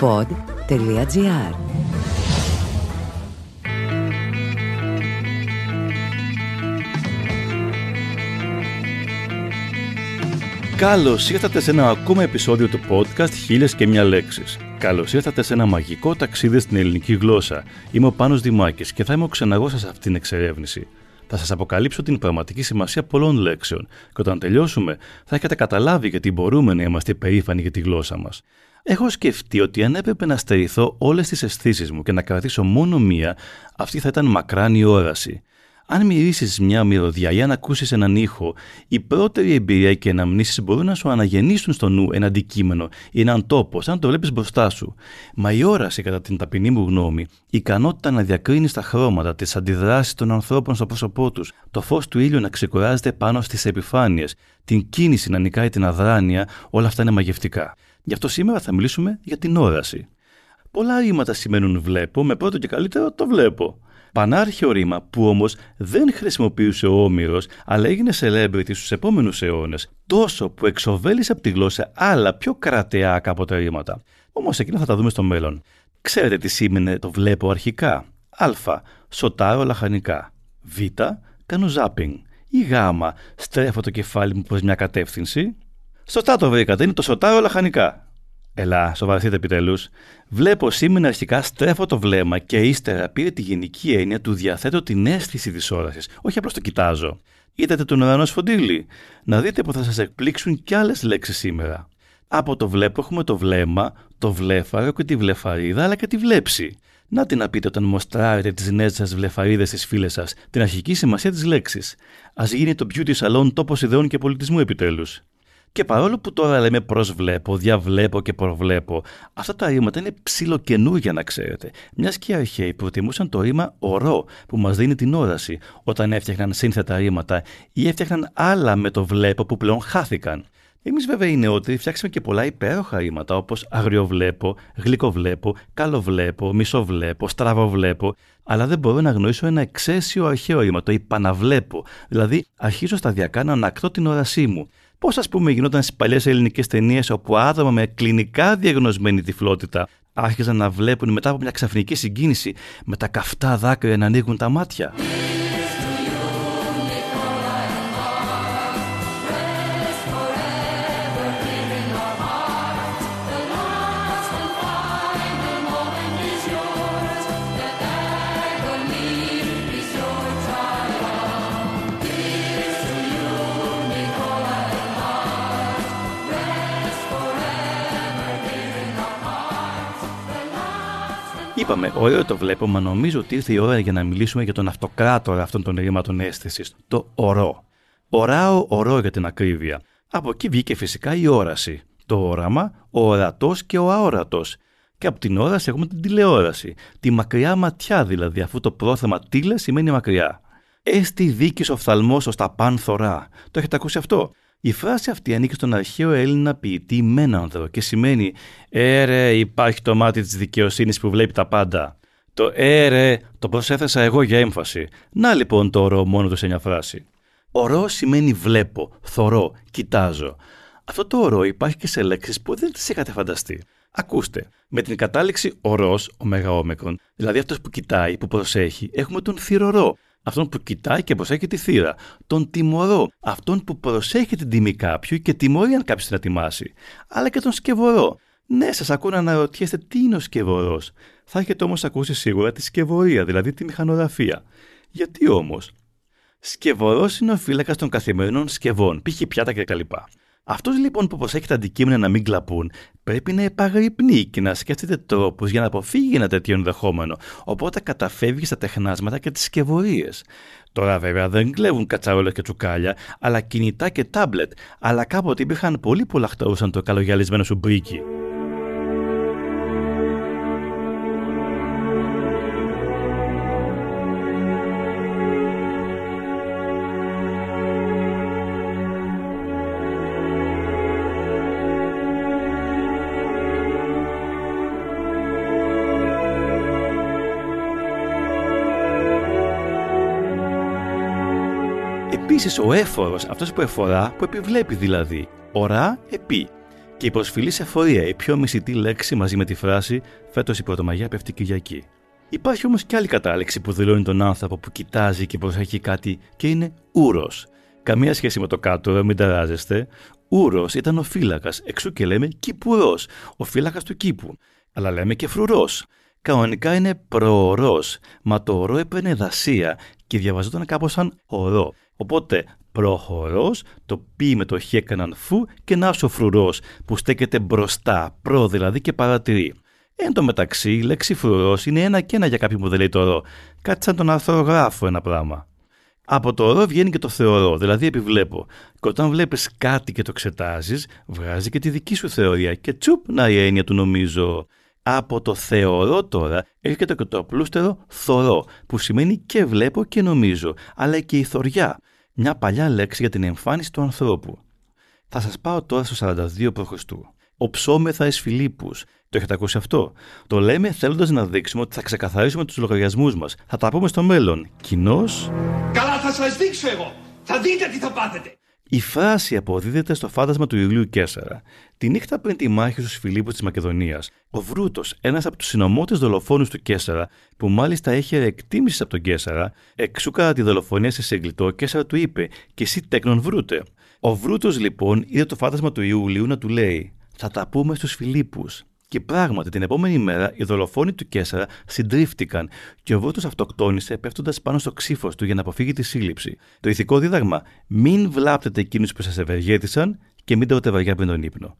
pod.gr Καλώς ήρθατε σε ένα ακόμα επεισόδιο του podcast Χίλιες και μια λέξεις. Καλώς ήρθατε σε ένα μαγικό ταξίδι στην ελληνική γλώσσα. Είμαι ο Πάνος Δημάκης και θα είμαι ο ξεναγός σας σε αυτήν την εξερεύνηση. Θα σας αποκαλύψω την πραγματική σημασία πολλών λέξεων και όταν τελειώσουμε θα έχετε καταλάβει γιατί μπορούμε να είμαστε περήφανοι για τη γλώσσα μας. Έχω σκεφτεί ότι αν έπρεπε να στερηθώ όλες τις αισθήσεις μου και να κρατήσω μόνο μία, αυτή θα ήταν μακράν όραση. Αν μυρίσεις μια μυρωδιά ή αν ακούσεις έναν ήχο, η πρώτερη εμπειρία και αναμνήσεις μπορούν να σου αναγεννήσουν στο νου ένα αντικείμενο ή έναν τόπο, σαν να το βλέπεις μπροστά σου. Μα η όραση, κατά την ταπεινή μου γνώμη, η ικανότητα να διακρίνεις τα χρώματα, τις αντιδράσεις των ανθρώπων στο πρόσωπό τους, το φως του ήλιου να ξεκουράζεται πάνω στις επιφάνειες, την κίνηση να νικάει την αδράνεια, όλα αυτά είναι μαγευτικά. Γι' αυτό σήμερα θα μιλήσουμε για την όραση. Πολλά ρήματα σημαίνουν βλέπω, με πρώτο και καλύτερο το βλέπω. Πανάρχιο ρήμα που όμως δεν χρησιμοποιούσε ο Όμηρος, αλλά έγινε celebrity στους επόμενους αιώνες, τόσο που εξοβέλησε από τη γλώσσα άλλα πιο κρατεά κάποτε ρήματα. Όμως εκείνα θα τα δούμε στο μέλλον. Ξέρετε τι σήμαινε το βλέπω αρχικά. Α. Σοτάρω λαχανικά. Β. Κάνω ζάπινγκ. Ή Γ. Στρέφω το κεφάλι μου προς μια κατεύθυνση. Σωστά το βρήκατε, είναι το σοτάρω λαχανικά. Ελά, σοβαρευτείτε επιτέλους. Βλέπω σήμερα αρχικά στρέφω το βλέμμα και ύστερα πήρε τη γενική έννοια του διαθέτω την αίσθηση της όρασης, όχι απλώς το κοιτάζω. Είδατε τον ουρανό σφοντήλι. Να δείτε που θα σας εκπλήξουν κι άλλες λέξεις σήμερα. Από το βλέπω έχουμε το βλέμμα, το βλέφαρο και τη βλεφαρίδα αλλά και τη βλέψη. Να τι να πείτε όταν μοστράρετε τις νέες σας βλεφαρίδες στις φίλες σας, την αρχική σημασία της λέξης. Α γίνει το beauty salon τόπος ιδεών και πολιτισμού επιτέλους. Και παρόλο που τώρα λέμε προσβλέπω, διαβλέπω και προβλέπω, αυτά τα ρήματα είναι ψιλοκαινούργια να ξέρετε. Μιας και οι αρχαίοι προτιμούσαν το ρήμα ορό που μας δίνει την όραση όταν έφτιαχναν σύνθετα ρήματα ή έφτιαχναν άλλα με το βλέπω που πλέον χάθηκαν. Εμείς, βέβαια, οι νεότεροι φτιάξαμε και πολλά υπέροχα ρήματα όπως αγριοβλέπω, γλυκοβλέπω, καλοβλέπω, μισοβλέπω, στραβοβλέπω, αλλά δεν μπορώ να γνωρίσω ένα εξαίσιο αρχαίο ρήμα, το υπαναβλέπω. Δηλαδή, αρχίζω σταδιακά να ανακτώ την όρασή μου. Πώς, ας πούμε, γινόταν στις παλιές ελληνικές ταινίες όπου άτομα με κλινικά διαγνωσμένη τυφλότητα άρχιζαν να βλέπουν μετά από μια ξαφνική συγκίνηση με τα καυτά δάκρυα να ανοίγουν τα μάτια; Είπαμε, ωραίο το βλέπω, μα νομίζω ότι ήρθε η ώρα για να μιλήσουμε για τον αυτοκράτορα αυτών των ρήματων αίσθησης, το ορό. Οράω ορό για την ακρίβεια. Από εκεί βγήκε φυσικά η όραση. Το όραμα, ο ορατός και ο αόρατος. Και από την όραση έχουμε την τηλεόραση. Τη μακριά ματιά δηλαδή, αφού το πρόθεμα τήλε σημαίνει μακριά. Έστι δίκης οφθαλμό ως τα παν θωρά. Το έχετε ακούσει αυτό; Η φράση αυτή ανήκει στον αρχαίο Έλληνα ποιητή Μένανδρο και σημαίνει «Έρε, υπάρχει το μάτι της δικαιοσύνης που βλέπει τα πάντα». Το «Έρε» το προσέθεσα εγώ για έμφαση. Να λοιπόν το ορό μόνο του σε μια φράση. Ορό σημαίνει βλέπω, θωρώ, κοιτάζω. Αυτό το ορό υπάρχει και σε λέξεις που δεν τις είχατε φανταστεί. Ακούστε, με την κατάληξη ορός, ωμέγα δηλαδή αυτός που κοιτάει, που προσέχει, έχουμε τον θηρορό, αυτόν που κοιτάει και προσέχει τη θύρα. Τον τιμωρό, αυτόν που προσέχει την τιμή κάποιου και τιμωρεί αν κάποιος την ατιμάσει. Αλλά και τον σκευωρό. Ναι, σας ακούω να αναρωτιέστε τι είναι ο σκευωρός. Θα έχετε όμως ακούσει σίγουρα τη σκευωρία, δηλαδή τη μηχανογραφία. Γιατί όμως; Σκευωρός είναι ο φύλακας των καθημερινών σκευών, π.χ. πιάτα κτλ. Αυτός λοιπόν που προσέχει τα αντικείμενα να μην κλαπούν, πρέπει να επαγρυπνεί και να σκέφτεται τρόπους για να αποφύγει ένα τέτοιο ενδεχόμενο, οπότε καταφεύγει στα τεχνάσματα και τις σκευωρίες. Τώρα βέβαια δεν κλέβουν κατσαρόλες και τσουκάλια, αλλά κινητά και τάμπλετ, αλλά κάποτε υπήρχαν πολύ που λαχταρούσαν το καλογιαλισμένο σου μπρίκι. Επίσης ο έφορος, αυτός που εφορά, που επιβλέπει δηλαδή. Ορά, επί. Και η προσφυλή σε φορεία, η πιο μισητή λέξη μαζί με τη φράση Φέτος η Πρωτομαγιά πέφτει Κυριακή. Υπάρχει όμως και άλλη κατάληξη που δηλώνει τον άνθρωπο που κοιτάζει και προσέχει κάτι και είναι ούρος. Καμία σχέση με το κάτω, δεν μην ταράζεστε. Ούρος ήταν ο φύλακας, εξού και λέμε κυπουρός, ο φύλακας του κήπου. Αλλά λέμε και φρουρός. Κανονικά είναι προορός, μα το ορό έπαιρνε δασία και διαβαζόταν κάπως σαν ορό. Οπότε προχωρό, το πι με το χ έκαναν φου και να ο φρουρός που στέκεται μπροστά, προ δηλαδή και παρατηρεί. Εν τω μεταξύ, η λέξη φρουρός είναι ένα και ένα για κάποιον που δεν λέει το ρο. Κάτι σαν τον αρθρογράφο ένα πράγμα. Από το ρο βγαίνει και το θεωρώ, δηλαδή επιβλέπω. Και όταν βλέπεις κάτι και το εξετάζεις, βγάζει και τη δική σου θεωρία. Και τσουπ, να η έννοια του νομίζω. Από το θεωρώ τώρα έρχεται και το απλούστερο θωρώ, που σημαίνει και βλέπω και νομίζω, αλλά και η θωριά, μια παλιά λέξη για την εμφάνιση του ανθρώπου. Θα σας πάω τώρα στο 42 π.Χ. Οψόμεθα εις Φιλίππους. Το έχετε ακούσει αυτό; Το λέμε θέλοντας να δείξουμε ότι θα ξεκαθαρίσουμε τους λογαριασμούς μας. Θα τα πούμε στο μέλλον. Κοινώ. Καλά, θα σας δείξω εγώ. Θα δείτε τι θα πάθετε. Η φράση αποδίδεται στο φάντασμα του Ιουλίου Κέσσαρα. Τη νύχτα πριν τη μάχη στους Φιλίππους της Μακεδονίας, ο Βρούτος, ένας από τους συνομότε δολοφόνους του Κέσσαρα, που μάλιστα έχει εκτίμηση από τον Κέσσαρα, εξού κατά τη δολοφονία σε Σεγκλιτό, ο Κέσσαρα του είπε: Και εσύ τέκνον Βρούτε. Ο Βρούτος λοιπόν είδε το φάντασμα του Ιουλίου να του λέει: Θα τα πούμε στους Φιλίππους. Και πράγματι την επόμενη μέρα οι δολοφόνοι του Κέσσαρα συντρίφτηκαν και ο Βρούτο αυτοκτόνησε πέφτοντας πάνω στο ξύφος του για να αποφύγει τη σύλληψη. Το ηθικό δίδαγμα: μην βλάπτετε εκείνους που σας ευεργέτησαν και μην τρώτε βαριά πριν τον ύπνο.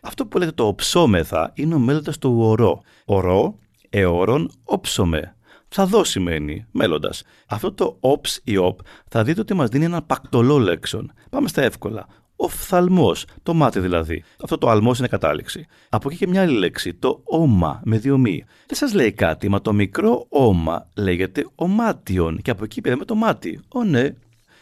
Αυτό που λέτε το οψόμεθα είναι ο μέλλοντα του ορό. Ορό, εώρον, όψομε. Θα δω σημαίνει, μέλλοντας. Αυτό το ops ή op θα δείτε ότι μας δίνει ένα πακτολό λέξον. Πάμε στα εύκολα. Οφθαλμό, το μάτι δηλαδή. Αυτό το αλμός είναι κατάληξη. Από εκεί και μια άλλη λέξη, το όμα με δύο μη. Δεν σας λέει κάτι, μα το μικρό όμα λέγεται ομάτιον και από εκεί πήραμε το μάτι. Ω ναι,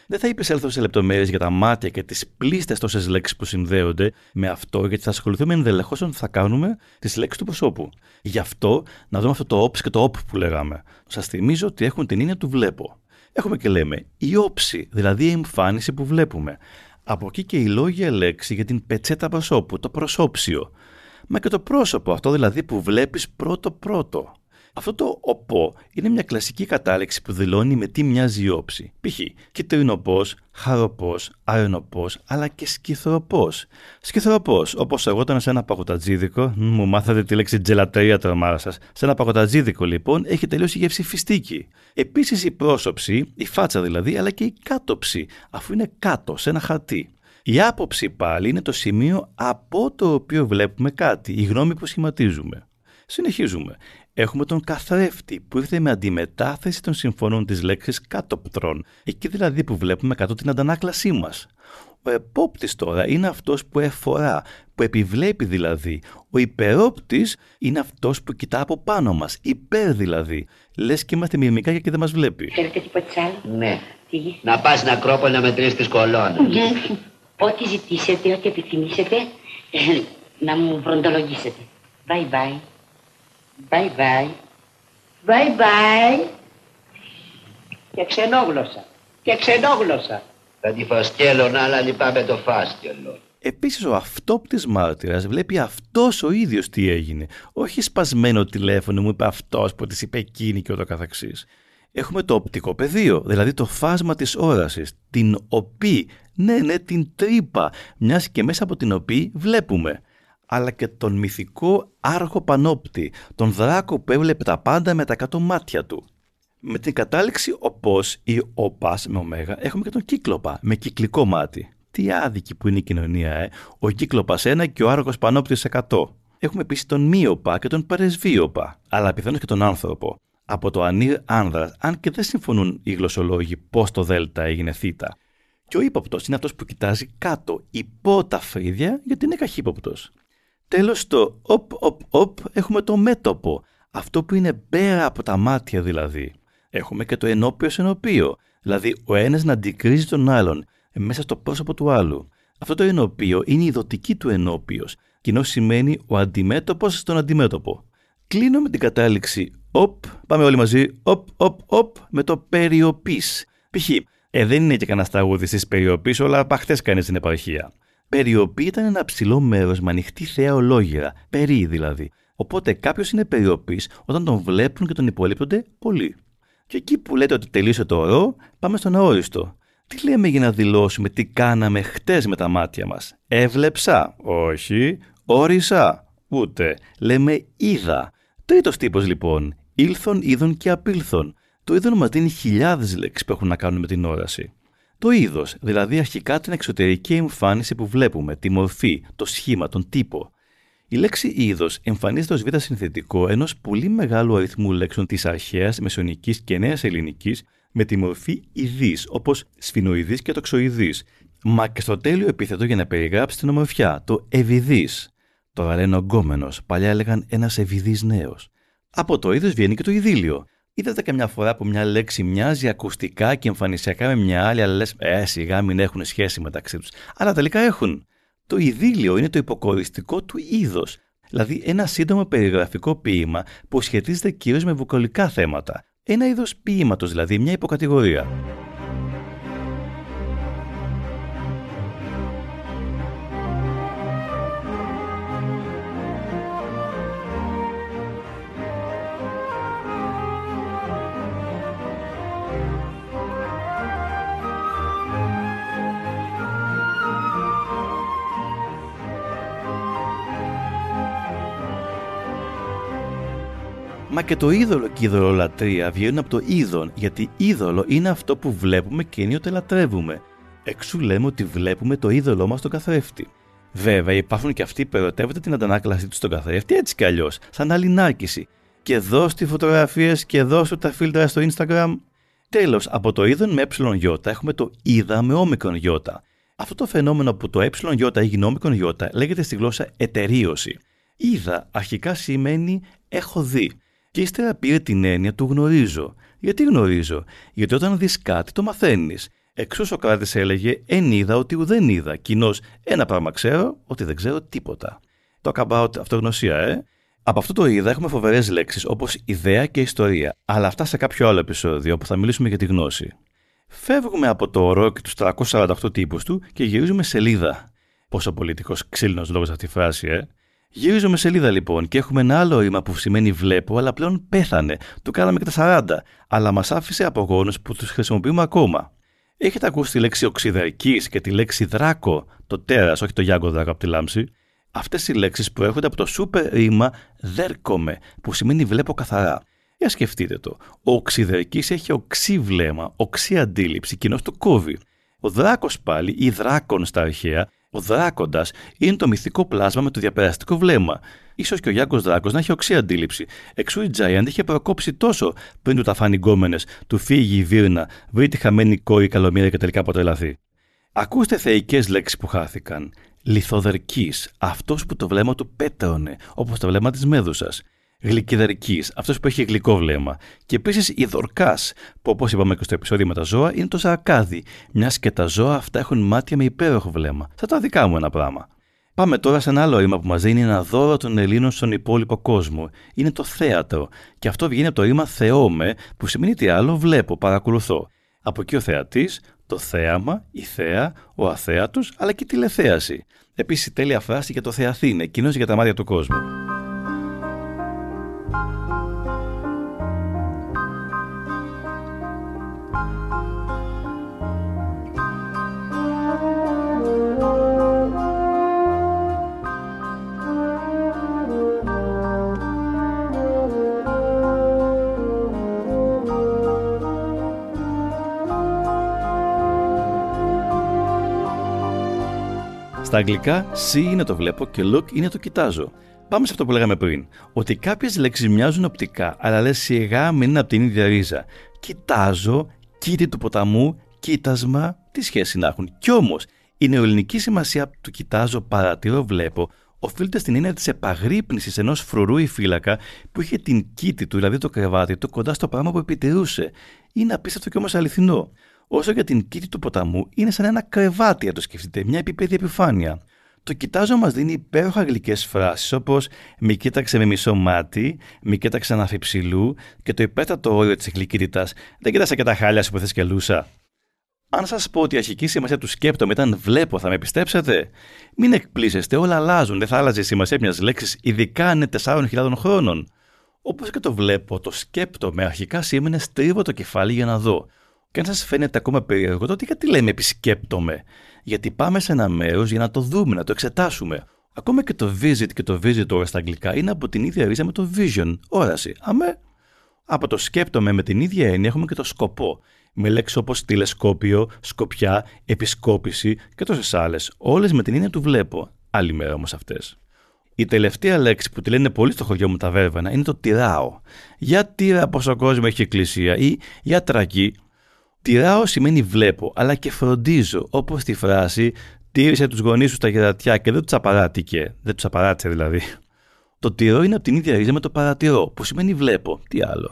δεν θα επισέλθω σε λεπτομέρειες για τα μάτια και τις πλήστες τόσες λέξεις που συνδέονται με αυτό, γιατί θα ασχοληθούμε ενδελεχώς όταν θα κάνουμε τις λέξεις του προσώπου. Γι' αυτό να δούμε αυτό το όψ και το όπ που λέγαμε. Σας θυμίζω ότι έχουν την έννοια του βλέπω. Έχουμε και λέμε η όψη, δηλαδή η εμφάνιση που βλέπουμε. Από εκεί και η λόγια λέξη για την πετσέτα προσώπου, το προσώψιο. Μα και το πρόσωπο, αυτό δηλαδή που βλέπεις πρώτο-πρώτο. Αυτό το οπό είναι μια κλασική κατάληξη που δηλώνει με τι μοιάζει η όψη. Π.χ. κυτρινοπό, χαροπός, αρενοπός, αλλά και σκυθροπός. Σκυθροπός, όπως εγώ ήταν σε ένα παγωτατζίδικο, μου μάθατε τη λέξη τζελατερία τρομάρα σας. Σε ένα παγωτατζίδικο λοιπόν έχει τελείωση γεύση φιστίκι. Επίσης η πρόσωψη, η φάτσα δηλαδή, αλλά και η κάτωψη, αφού είναι κάτω σε ένα χαρτί. Η άποψη πάλι είναι το σημείο από το οποίο βλέπουμε κάτι, η γνώμη που σχηματίζουμε. Συνεχίζουμε. Έχουμε τον καθρέφτη που ήρθε με αντιμετάθεση των συμφωνών της λέξης κάτωπτρων, εκεί δηλαδή που βλέπουμε κάτω την αντανάκλασή μας. Ο επόπτης τώρα είναι αυτός που εφορά, που επιβλέπει δηλαδή. Ο υπερόπτης είναι αυτός που κοιτά από πάνω μας, υπέρ δηλαδή. Λες και είμαστε μυρμικά και δεν μας βλέπει. Θέλετε τίποτα άλλο. Ναι. Τι; Να πας στην Ακρόπολη να μετρήσεις τις κολόνες. Ό,τι ζητήσετε, ό,τι επιθυμήσετε, ε, να μου βροντολογήσετε. Bye bye. Bye bye. Bye bye. Και ξενόγλωσσα. Και ξενόγλωσσα. Θα τη φασκέλωνα, αλλά λυπάμαι το φάσκελο. Επίσης, ο αυτόπτης μάρτυρας βλέπει αυτός ο ίδιος τι έγινε. Όχι σπασμένο τηλέφωνο, μου είπε αυτός που της είπε εκείνη και ούτω καθεξής. Έχουμε το οπτικό πεδίο, δηλαδή το φάσμα της όρασης, την οπή, ναι, ναι, την τρύπα, μιας και μέσα από την οποία βλέπουμε αλλά και τον μυθικό Άργο Πανόπτη, τον δράκο που έβλεπε τα πάντα με τα κάτω μάτια του. Με την κατάληξη οπός ή οπάς με ωμέγα έχουμε και τον κύκλοπα με κυκλικό μάτι. Τι άδικη που είναι η κοινωνία, ε. Ο κύκλοπας 1 και ο Άργος Πανόπτης 100. Έχουμε επίσης τον μείωπα και τον παρεσβίωπα, αλλά πιθανώς και τον άνθρωπο. Από το ανήρ άνδρας, αν και δεν συμφωνούν οι γλωσσολόγοι πώς το δέλτα έγινε θήτα. Και ο ύποπτος είναι αυτός που κοιτάζει κάτω, υπό τα φρύδια, γιατί είναι καχύποπτος. Τέλος στο οπ οπ οπ έχουμε το μέτωπο, αυτό που είναι πέρα από τα μάτια δηλαδή. Έχουμε και το ενώπιο ενωπίο, δηλαδή ο ένας να αντικρίζει τον άλλον μέσα στο πρόσωπο του άλλου. Αυτό το ενωπίο είναι η δοτική του ενώπιος, κοινό σημαίνει ο αντιμέτωπος στον αντιμέτωπο. Κλείνω με την κατάληξη οπ, πάμε όλοι μαζί, οπ, οπ, οπ, με το περιοπής. Π.χ. Ε, δεν είναι και κανένας τραγούδι τη περιοπής, όλα παχτές κάνει στην επαρχία. Περιοπή ήταν ένα ψηλό μέρος με ανοιχτή θέα ολόγερα, περί δηλαδή. Οπότε κάποιος είναι περιοπής όταν τον βλέπουν και τον υπολείπτονται πολύ. Και εκεί που λέτε ότι τελείωσε το ορό, πάμε στον αόριστο. Τι λέμε για να δηλώσουμε τι κάναμε χτες με τα μάτια μας. Έβλεψα. Όχι. Όρισα. Ούτε. Λέμε είδα. Τρίτος τύπος λοιπόν. Ήλθον, είδον και απήλθον. Το είδον μας δίνει χιλιάδες λέξεις που έχουν να κάνουν με την όραση. Το είδος, δηλαδή αρχικά την εξωτερική εμφάνιση που βλέπουμε, τη μορφή, το σχήμα, τον τύπο. Η λέξη είδος εμφανίζεται ως β' συνθετικό ενός πολύ μεγάλου αριθμού λέξεων της αρχαίας, μεσονικής και νέας ελληνικής με τη μορφή ειδής, όπως σφινοειδής και τοξοειδής, μα και στο τέλειο επίθετο για να περιγράψει την ομορφιά, το ευηδής. Τώρα λένε ογκόμενο, παλιά έλεγαν ένας ευηδής νέος. Από το είδος βγαίνει και το ειδήλιο. Είδατε καμιά φορά που μια λέξη μοιάζει ακουστικά και εμφανισιακά με μια άλλη, αλλά λες, ε, σιγά μην έχουν σχέση μεταξύ τους. Αλλά τελικά έχουν. Το ειδήλιο είναι το υποκοριστικό του είδος, δηλαδή ένα σύντομο περιγραφικό ποίημα που σχετίζεται κυρίως με βουκολικά θέματα. Ένα είδος ποίηματος, δηλαδή μια υποκατηγορία. Μα και το είδωλο και η ειδωλολατρεία βγαίνουν από το είδον, γιατί είδωλο είναι αυτό που βλέπουμε και ενίοτε λατρεύουμε. Εξού λέμε ότι βλέπουμε το είδωλό μας στον καθρέφτη. Βέβαια, υπάρχουν και αυτοί που ερωτεύονται την αντανάκλασή τους στον καθρέφτη έτσι κι αλλιώς, σαν άλλη νάρκηση. Και δώσ' φωτογραφίε και δώσ' τα φίλτρα στο Instagram. Τέλος, από το είδον με ει έχουμε το είδα με όμικρον ι. Αυτό το φαινόμενο που το ει έγινε όμικρον ι λέγεται στη γλώσσα ετερίωση. Είδα αρχικά σημαίνει έχω δει. Και ύστερα πήρε την έννοια του γνωρίζω. Γιατί γνωρίζω, Γιατί όταν δεις κάτι το μαθαίνεις. Εξού ο Σοκράτη έλεγε Εν είδα ότι ουδέν είδα. Κοινώς ένα πράγμα ξέρω, ότι δεν ξέρω τίποτα. Το about αυτογνωσία, ε. Από αυτό το είδα έχουμε φοβερές λέξεις όπως ιδέα και ιστορία. Αλλά αυτά σε κάποιο άλλο επεισόδιο όπου θα μιλήσουμε για τη γνώση. Φεύγουμε από το ορό και του 348 τύπους του και γυρίζουμε σελίδα. Πόσο πολιτικός ξύλινος λόγος αυτή η φράση, ε. Γυρίζουμε σελίδα λοιπόν και έχουμε ένα άλλο ρήμα που σημαίνει βλέπω, αλλά πλέον πέθανε. Το κάναμε και τα 40, αλλά μας άφησε απογόνου που τους χρησιμοποιούμε ακόμα. Έχετε ακούσει τη λέξη οξυδερκής και τη λέξη δράκο, το τέρας, όχι το γιάγκο δράκο από τη λάμψη. Αυτές οι λέξεις προέρχονται από το σούπερ ρήμα δέρκομαι, που σημαίνει βλέπω καθαρά. Για σκεφτείτε το. Ο οξυδερκής έχει οξύ βλέμμα, οξύ αντίληψη, κοινώ το κόβει. Ο δράκος πάλι, ή δράκον στα αρχαία, ο δράκοντας είναι το μυθικό πλάσμα με το διαπεραστικό βλέμμα. σω και ο Γιάνκος Δράκος να έχει οξύ αντίληψη. Εξού η Giant είχε προκόψει τόσο πριν του τα φανιγκόμενε, του φύγει η Βίρνα, βρει τη χαμένη κόρη καλομήρια και τελικά αποτελαθεί. Ακούστε θεϊκές λέξεις που χάθηκαν. Λιθοδερκής, αυτός που το βλέμμα του πέτρωνε, όπως το βλέμμα της Μέδουσας γλυκυδερική, αυτός που έχει γλυκό βλέμμα. Και επίσης η δορκά, που όπως είπαμε και στο επεισόδιο με τα ζώα, είναι το ζαρκάδι, μιας και τα ζώα αυτά έχουν μάτια με υπέροχο βλέμμα. Σαν τα δικά μου ένα πράγμα. Πάμε τώρα σε ένα άλλο ρήμα που μας δίνει ένα δώρο των Ελλήνων στον υπόλοιπο κόσμο. Είναι το θέατρο. Και αυτό βγαίνει από το ρήμα θεόμε, που σημαίνει τι άλλο βλέπω, παρακολουθώ. Από εκεί ο θεατής, το θέαμα, η θέα, ο αθέατος, αλλά και η τηλεθέαση. Επίσης, τέλεια φράση για το θεαθήνε, εκείνος για τα μάτια του κόσμου. Στα αγγλικά, see είναι το βλέπω και look είναι το κοιτάζω. Πάμε σε αυτό που λέγαμε πριν. Ότι κάποιες λέξεις μοιάζουν οπτικά, αλλά λες σιγά μην είναι από την ίδια ρίζα. Κοιτάζω, κήτη του ποταμού, κοίτασμα, τι σχέση να έχουν. Κι όμως, η νεοελληνική σημασία του κοιτάζω, παρατηρώ, βλέπω, οφείλεται στην έννοια της επαγρύπνησης ενός φρουρού ή φύλακα που είχε την κήτη του, δηλαδή το κρεβάτι του, κοντά στο πράγμα που επιτηρούσε. Είναι απίστευτο και όμως αληθινό. Όσο για την κήτη του ποταμού, είναι σαν ένα κρεβάτι, αν το σκεφτείτε, μια επιπέδη επιφάνεια. Το κοιτάζω μας δίνει υπέροχα γλυκές φράσεις όπως Μη κοίταξε με μισό μάτι, Μη κοίταξε αναφιψηλού και το υπέρτατο όριο της γλυκύτητα Δεν κοίταξε και τα χάλια σου που θες και λούσα. Αν σας πω ότι η αρχική σημασία του σκέπτομαι ήταν βλέπω, θα με πιστέψετε. Μην εκπλήσεστε, όλα αλλάζουν. Δεν θα άλλαζε η σημασία μιας λέξης, ειδικά αν είναι 4.000 χρόνων. Όπως και το βλέπω, το σκέπτομαι αρχικά σήμαινε στρίβω το κεφάλι για να δω. Και αν σας φαίνεται ακόμα περίεργο, τότε γιατί λέμε επισκέπτομαι; Γιατί πάμε σε ένα μέρος για να το δούμε, να το εξετάσουμε. Ακόμα και το visit και το visitor στα αγγλικά είναι από την ίδια ρίζα με το vision, όραση. Αμέ. Από το σκέπτομαι με την ίδια έννοια έχουμε και το σκοπό με λέξεις όπως τηλεσκόπιο, σκοπιά, επισκόπηση και τόσες άλλες, όλες με την έννοια του βλέπω. Άλλη μέρα όμως αυτές. Η τελευταία λέξη που τη λένε πολύ στο χωριό μου τα βέρβαινα είναι το τυράω. Για τύρα πόσο κόσμο έχει εκκλησία ή για τρακή. Τυράω σημαίνει βλέπω, αλλά και φροντίζω, όπως τη φράση «τήρησε τους γονείς σου στα γερατιά και δεν τους απαράτηκε». Δεν τους απαράτησε δηλαδή. Το τυρό είναι από την ίδια ρίζα με το παρατηρώ, που σημαίνει βλέπω. Τι άλλο.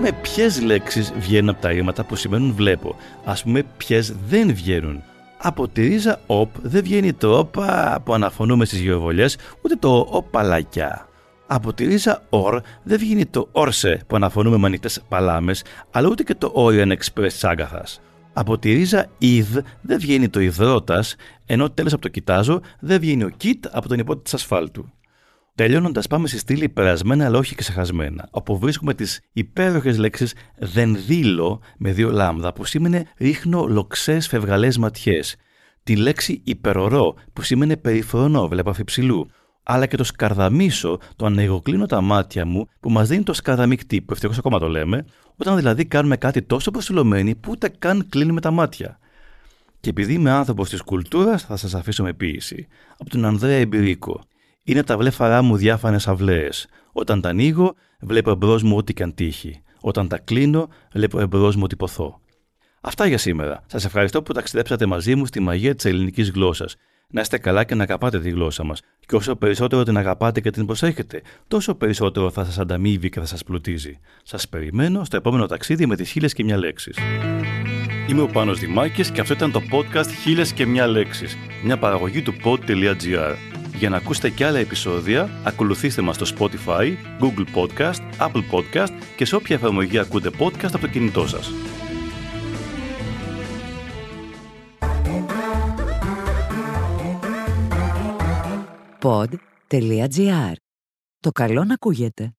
Είπαμε ποιες λέξεις βγαίνουν από τα ρήματα που σημαίνουν βλέπω. Α πούμε, ποιες δεν βγαίνουν. Από τη ρίζα οπ δεν βγαίνει το όπα που αναφωνούμε στις γεωβολιές, ούτε το οπαλακιά. Από τη ρίζα ορ δεν βγαίνει το όρσε που αναφωνούμε με ανοιχτέ παλάμες, αλλά ούτε και το Orient Express τη Άγκαθα. Από τη ρίζα ιδ δεν βγαίνει το υδρότας, ενώ τέλος από το κοιτάζω δεν βγαίνει ο κιτ από τον υπότη τη ασφάλτου. Τελειώνοντας, πάμε στη στήλη περασμένα αλλά όχι ξεχασμένα, όπου βρίσκουμε τις υπέροχες λέξεις δεν δήλω με δύο λάμδα, που σήμαινε ρίχνω λοξές φευγαλές ματιές. Τη λέξη υπερορό, που σήμαινε περιφρονώ, βλέπω αφιψηλού. Αλλά και το σκαρδαμίσω, το ανοιγοκλίνω τα μάτια μου, που μας δίνει το σκαρδαμικτή, που ευτυχώς ακόμα το λέμε, όταν δηλαδή κάνουμε κάτι τόσο προσιλωμένοι που ούτε καν κλείνουμε τα μάτια. Και επειδή είμαι άνθρωπος της κουλτούρας, θα σας αφήσω με ποίηση. Από τον Ανδρέα Εμπειρίκο είναι τα βλέφαρά μου διάφανες αυλαίε. Όταν τα ανοίγω, βλέπω εμπρός μου ό,τι και αν τύχει. Όταν τα κλείνω, βλέπω εμπρός μου ότι ποθώ. Αυτά για σήμερα. Σας ευχαριστώ που ταξιδέψατε μαζί μου στη μαγεία της ελληνικής γλώσσας. Να είστε καλά και να αγαπάτε τη γλώσσα μας. Και όσο περισσότερο την αγαπάτε και την προσέχετε, τόσο περισσότερο θα σας ανταμείβει και θα σας πλουτίζει. Σας περιμένω στο επόμενο ταξίδι με τις χίλιες και μια λέξεις. Είμαι ο Πάνος Δημάκης και αυτό ήταν το podcast «Χίλιες και μια λέξεις», μια παραγωγή του pod.gr. Για να ακούσετε και άλλα επεισόδια, ακολουθήστε μας στο Spotify, Google Podcast, Apple Podcast και σε όποια εφαρμογή ακούτε podcast από το κινητό σας. Pod.gr. Το καλό να ακούγεται.